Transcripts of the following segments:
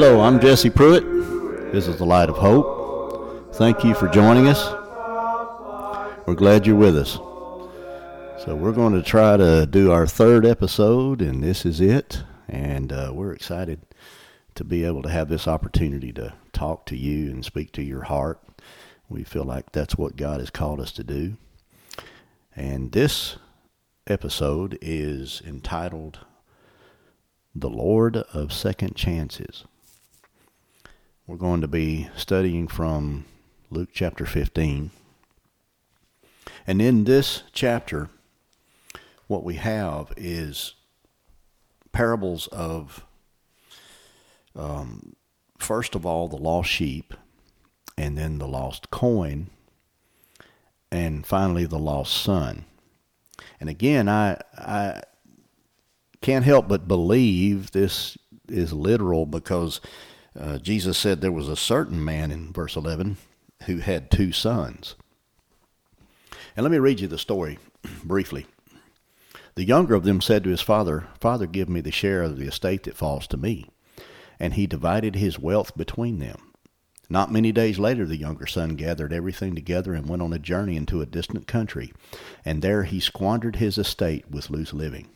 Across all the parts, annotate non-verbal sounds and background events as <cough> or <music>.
Hello, I'm Jesse Pruitt. This is the Light of Hope. Thank you for joining us. We're glad you're with us. So, we're going to try to do our third episode, and this is it. And uh, we're excited to be able to have this opportunity to talk to you and speak to your heart. We feel like that's what God has called us to do. And this episode is entitled The Lord of Second Chances. We're going to be studying from Luke chapter 15. And in this chapter, what we have is parables of, um, first of all, the lost sheep, and then the lost coin, and finally the lost son. And again, I, I can't help but believe this is literal because uh, Jesus said there was a certain man in verse 11 who had two sons. And let me read you the story <clears throat> briefly. The younger of them said to his father, Father, give me the share of the estate that falls to me. And he divided his wealth between them. Not many days later, the younger son gathered everything together and went on a journey into a distant country, and there he squandered his estate with loose living.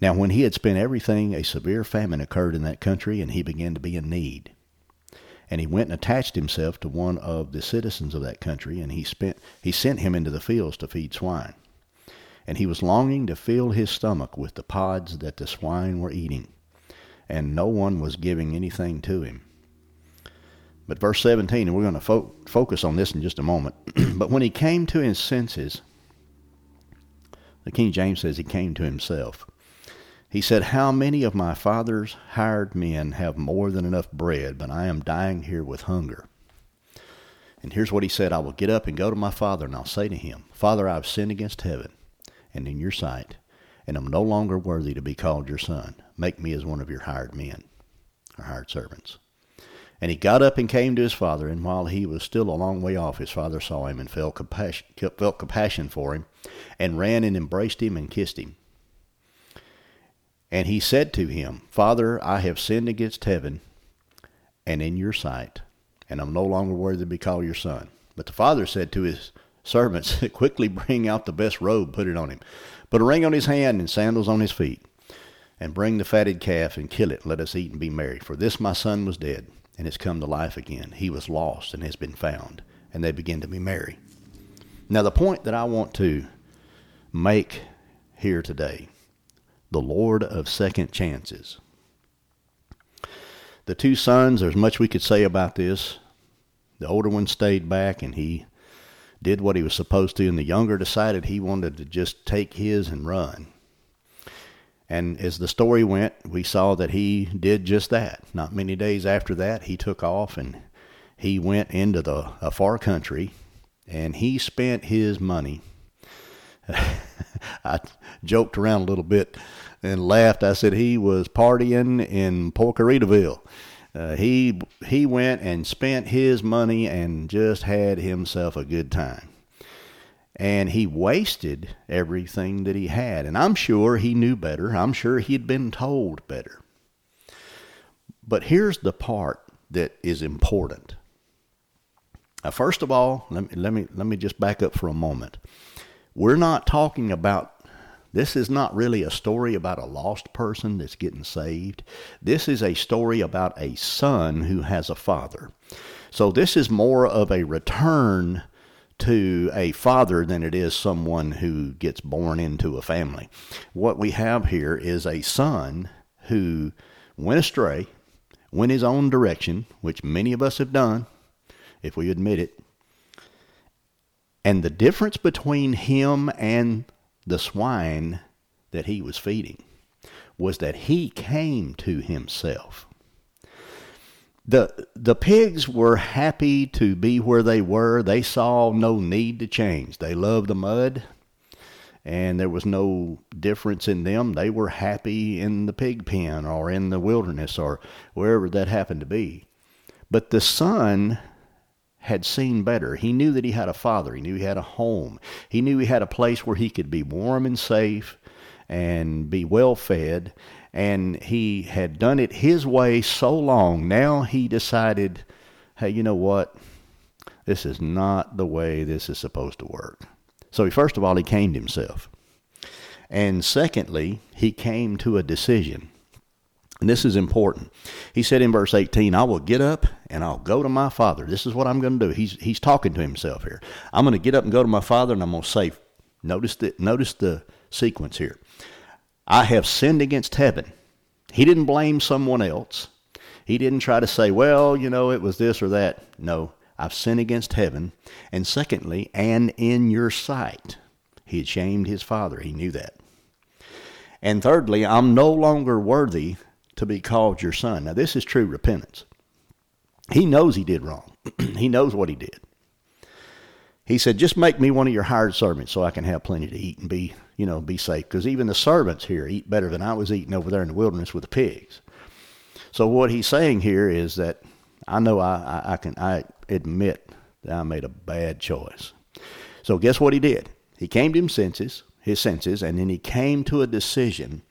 Now, when he had spent everything, a severe famine occurred in that country, and he began to be in need. And he went and attached himself to one of the citizens of that country, and he spent he sent him into the fields to feed swine. And he was longing to fill his stomach with the pods that the swine were eating, and no one was giving anything to him. But verse 17, and we're going to fo- focus on this in just a moment. <clears throat> but when he came to his senses, the King James says he came to himself. He said, How many of my father's hired men have more than enough bread, but I am dying here with hunger? And here's what he said I will get up and go to my father, and I'll say to him, Father, I have sinned against heaven and in your sight, and am no longer worthy to be called your son. Make me as one of your hired men, or hired servants. And he got up and came to his father, and while he was still a long way off, his father saw him and felt compassion, felt compassion for him, and ran and embraced him and kissed him. And he said to him, Father, I have sinned against heaven and in your sight, and I'm no longer worthy to be called your son. But the father said to his servants, <laughs> Quickly bring out the best robe, put it on him. Put a ring on his hand and sandals on his feet. And bring the fatted calf and kill it. Let us eat and be merry. For this my son was dead and has come to life again. He was lost and has been found. And they begin to be merry. Now, the point that I want to make here today the Lord of second chances. The two sons, there's much we could say about this. The older one stayed back and he did what he was supposed to, and the younger decided he wanted to just take his and run. And as the story went, we saw that he did just that. Not many days after that, he took off and he went into the a far country and he spent his money. I joked around a little bit and laughed. I said he was partying in Porkeritaville. Uh, he he went and spent his money and just had himself a good time. And he wasted everything that he had. And I'm sure he knew better. I'm sure he'd been told better. But here's the part that is important. Now, first of all, let me, let me let me just back up for a moment. We're not talking about this is not really a story about a lost person that's getting saved. This is a story about a son who has a father. So this is more of a return to a father than it is someone who gets born into a family. What we have here is a son who went astray, went his own direction, which many of us have done, if we admit it. And the difference between him and the swine that he was feeding was that he came to himself. The, the pigs were happy to be where they were. They saw no need to change. They loved the mud, and there was no difference in them. They were happy in the pig pen or in the wilderness or wherever that happened to be. But the son had seen better. He knew that he had a father. He knew he had a home. He knew he had a place where he could be warm and safe and be well fed. and he had done it his way so long. Now he decided, hey, you know what? This is not the way this is supposed to work. So, he, first of all, he came to himself. And secondly, he came to a decision. And this is important. He said in verse 18, I will get up and I'll go to my father. This is what I'm going to do. He's, he's talking to himself here. I'm going to get up and go to my father and I'm going to say, notice the, notice the sequence here. I have sinned against heaven. He didn't blame someone else. He didn't try to say, well, you know, it was this or that. No, I've sinned against heaven. And secondly, and in your sight. He had shamed his father. He knew that. And thirdly, I'm no longer worthy to be called your son. Now, this is true repentance. He knows he did wrong, <clears throat> he knows what he did. He said, Just make me one of your hired servants so I can have plenty to eat and be, you know, be safe. Because even the servants here eat better than I was eating over there in the wilderness with the pigs. So what he's saying here is that I know I, I, I can I admit that I made a bad choice. So guess what he did? He came to his senses, his senses, and then he came to a decision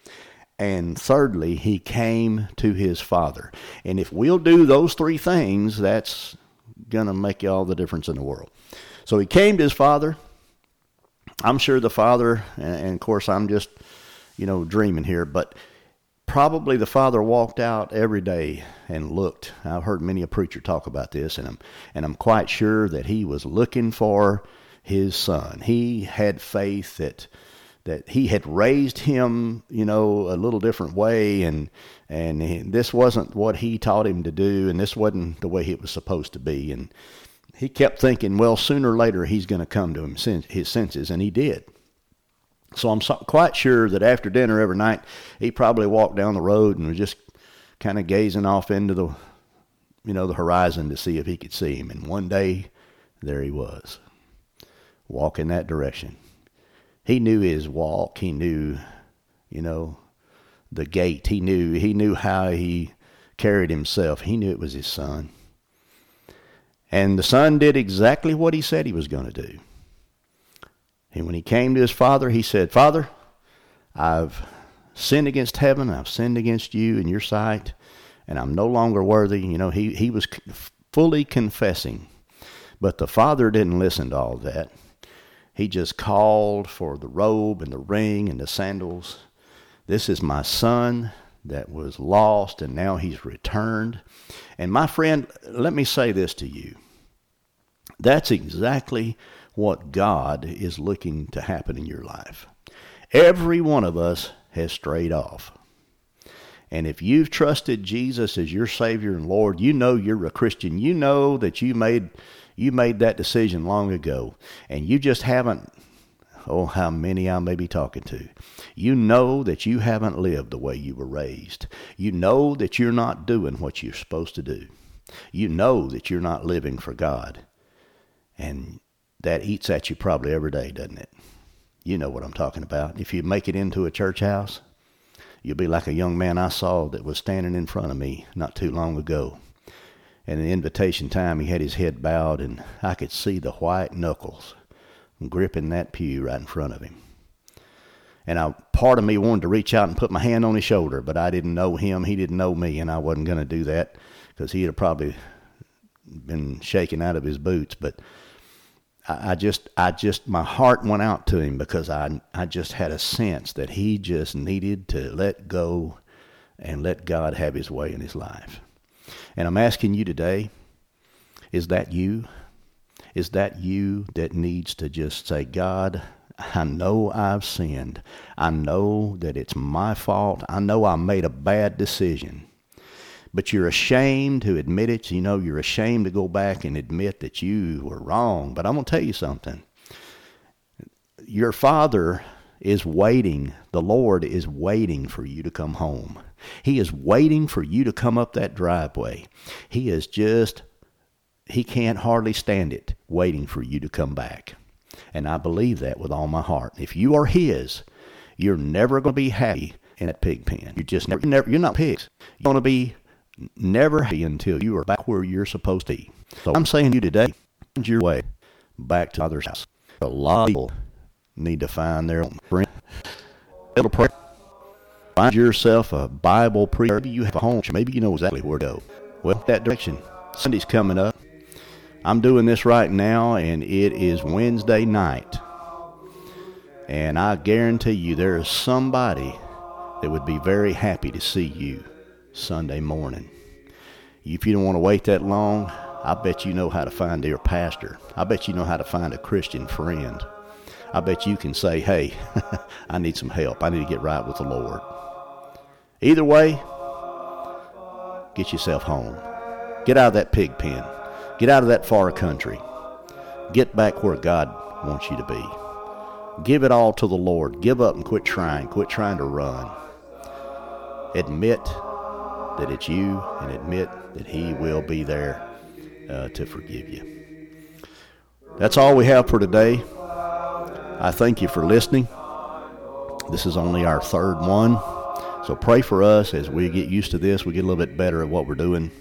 and thirdly, he came to his father. And if we'll do those three things, that's going to make all the difference in the world. So he came to his father. I'm sure the father, and of course, I'm just, you know, dreaming here, but probably the father walked out every day and looked. I've heard many a preacher talk about this, and I'm, and I'm quite sure that he was looking for his son. He had faith that that he had raised him, you know, a little different way, and and he, this wasn't what he taught him to do, and this wasn't the way it was supposed to be, and he kept thinking, well, sooner or later he's going to come to him, his senses, and he did. So I'm so, quite sure that after dinner every night, he probably walked down the road and was just kind of gazing off into the, you know, the horizon to see if he could see him. And one day, there he was, walking that direction he knew his walk. He knew, you know, the gait. He knew he knew how he carried himself. He knew it was his son. And the son did exactly what he said he was going to do. And when he came to his father, he said, Father, I've sinned against heaven, I've sinned against you in your sight, and I'm no longer worthy. You know, he, he was fully confessing. But the father didn't listen to all that. He just called for the robe and the ring and the sandals. This is my son that was lost and now he's returned. And my friend, let me say this to you. That's exactly what God is looking to happen in your life. Every one of us has strayed off. And if you've trusted Jesus as your Savior and Lord, you know you're a Christian. You know that you made you made that decision long ago, and you just haven't. Oh, how many I may be talking to. You know that you haven't lived the way you were raised. You know that you're not doing what you're supposed to do. You know that you're not living for God. And that eats at you probably every day, doesn't it? You know what I'm talking about. If you make it into a church house, you'll be like a young man I saw that was standing in front of me not too long ago. And in invitation time, he had his head bowed, and I could see the white knuckles gripping that pew right in front of him. And I, part of me wanted to reach out and put my hand on his shoulder, but I didn't know him. He didn't know me, and I wasn't going to do that because he'd have probably been shaken out of his boots. But I, I just, I just, my heart went out to him because I, I just had a sense that he just needed to let go and let God have his way in his life. And I'm asking you today is that you? Is that you that needs to just say, God, I know I've sinned. I know that it's my fault. I know I made a bad decision. But you're ashamed to admit it. You know, you're ashamed to go back and admit that you were wrong. But I'm going to tell you something. Your father is waiting. The Lord is waiting for you to come home. He is waiting for you to come up that driveway. He is just, he can't hardly stand it waiting for you to come back. And I believe that with all my heart. If you are His, you're never going to be happy in that pig pen. You're just never, never you're not pigs. You're going to be never happy until you are back where you're supposed to be. So I'm saying to you today, find your way back to Father's house. A lot of people need to find their own friend. Little prayer. Find yourself a Bible preacher. Maybe you have a home. Maybe you know exactly where to go. Well, that direction. Sunday's coming up. I'm doing this right now, and it is Wednesday night. And I guarantee you there is somebody that would be very happy to see you Sunday morning. If you don't want to wait that long, I bet you know how to find your pastor. I bet you know how to find a Christian friend. I bet you can say, hey, <laughs> I need some help. I need to get right with the Lord. Either way, get yourself home. Get out of that pig pen. Get out of that far country. Get back where God wants you to be. Give it all to the Lord. Give up and quit trying. Quit trying to run. Admit that it's you and admit that He will be there uh, to forgive you. That's all we have for today. I thank you for listening. This is only our third one. So pray for us as we get used to this. We get a little bit better at what we're doing.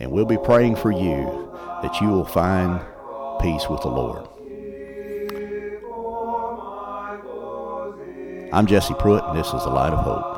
And we'll be praying for you that you will find peace with the Lord. I'm Jesse Pruitt, and this is the Light of Hope.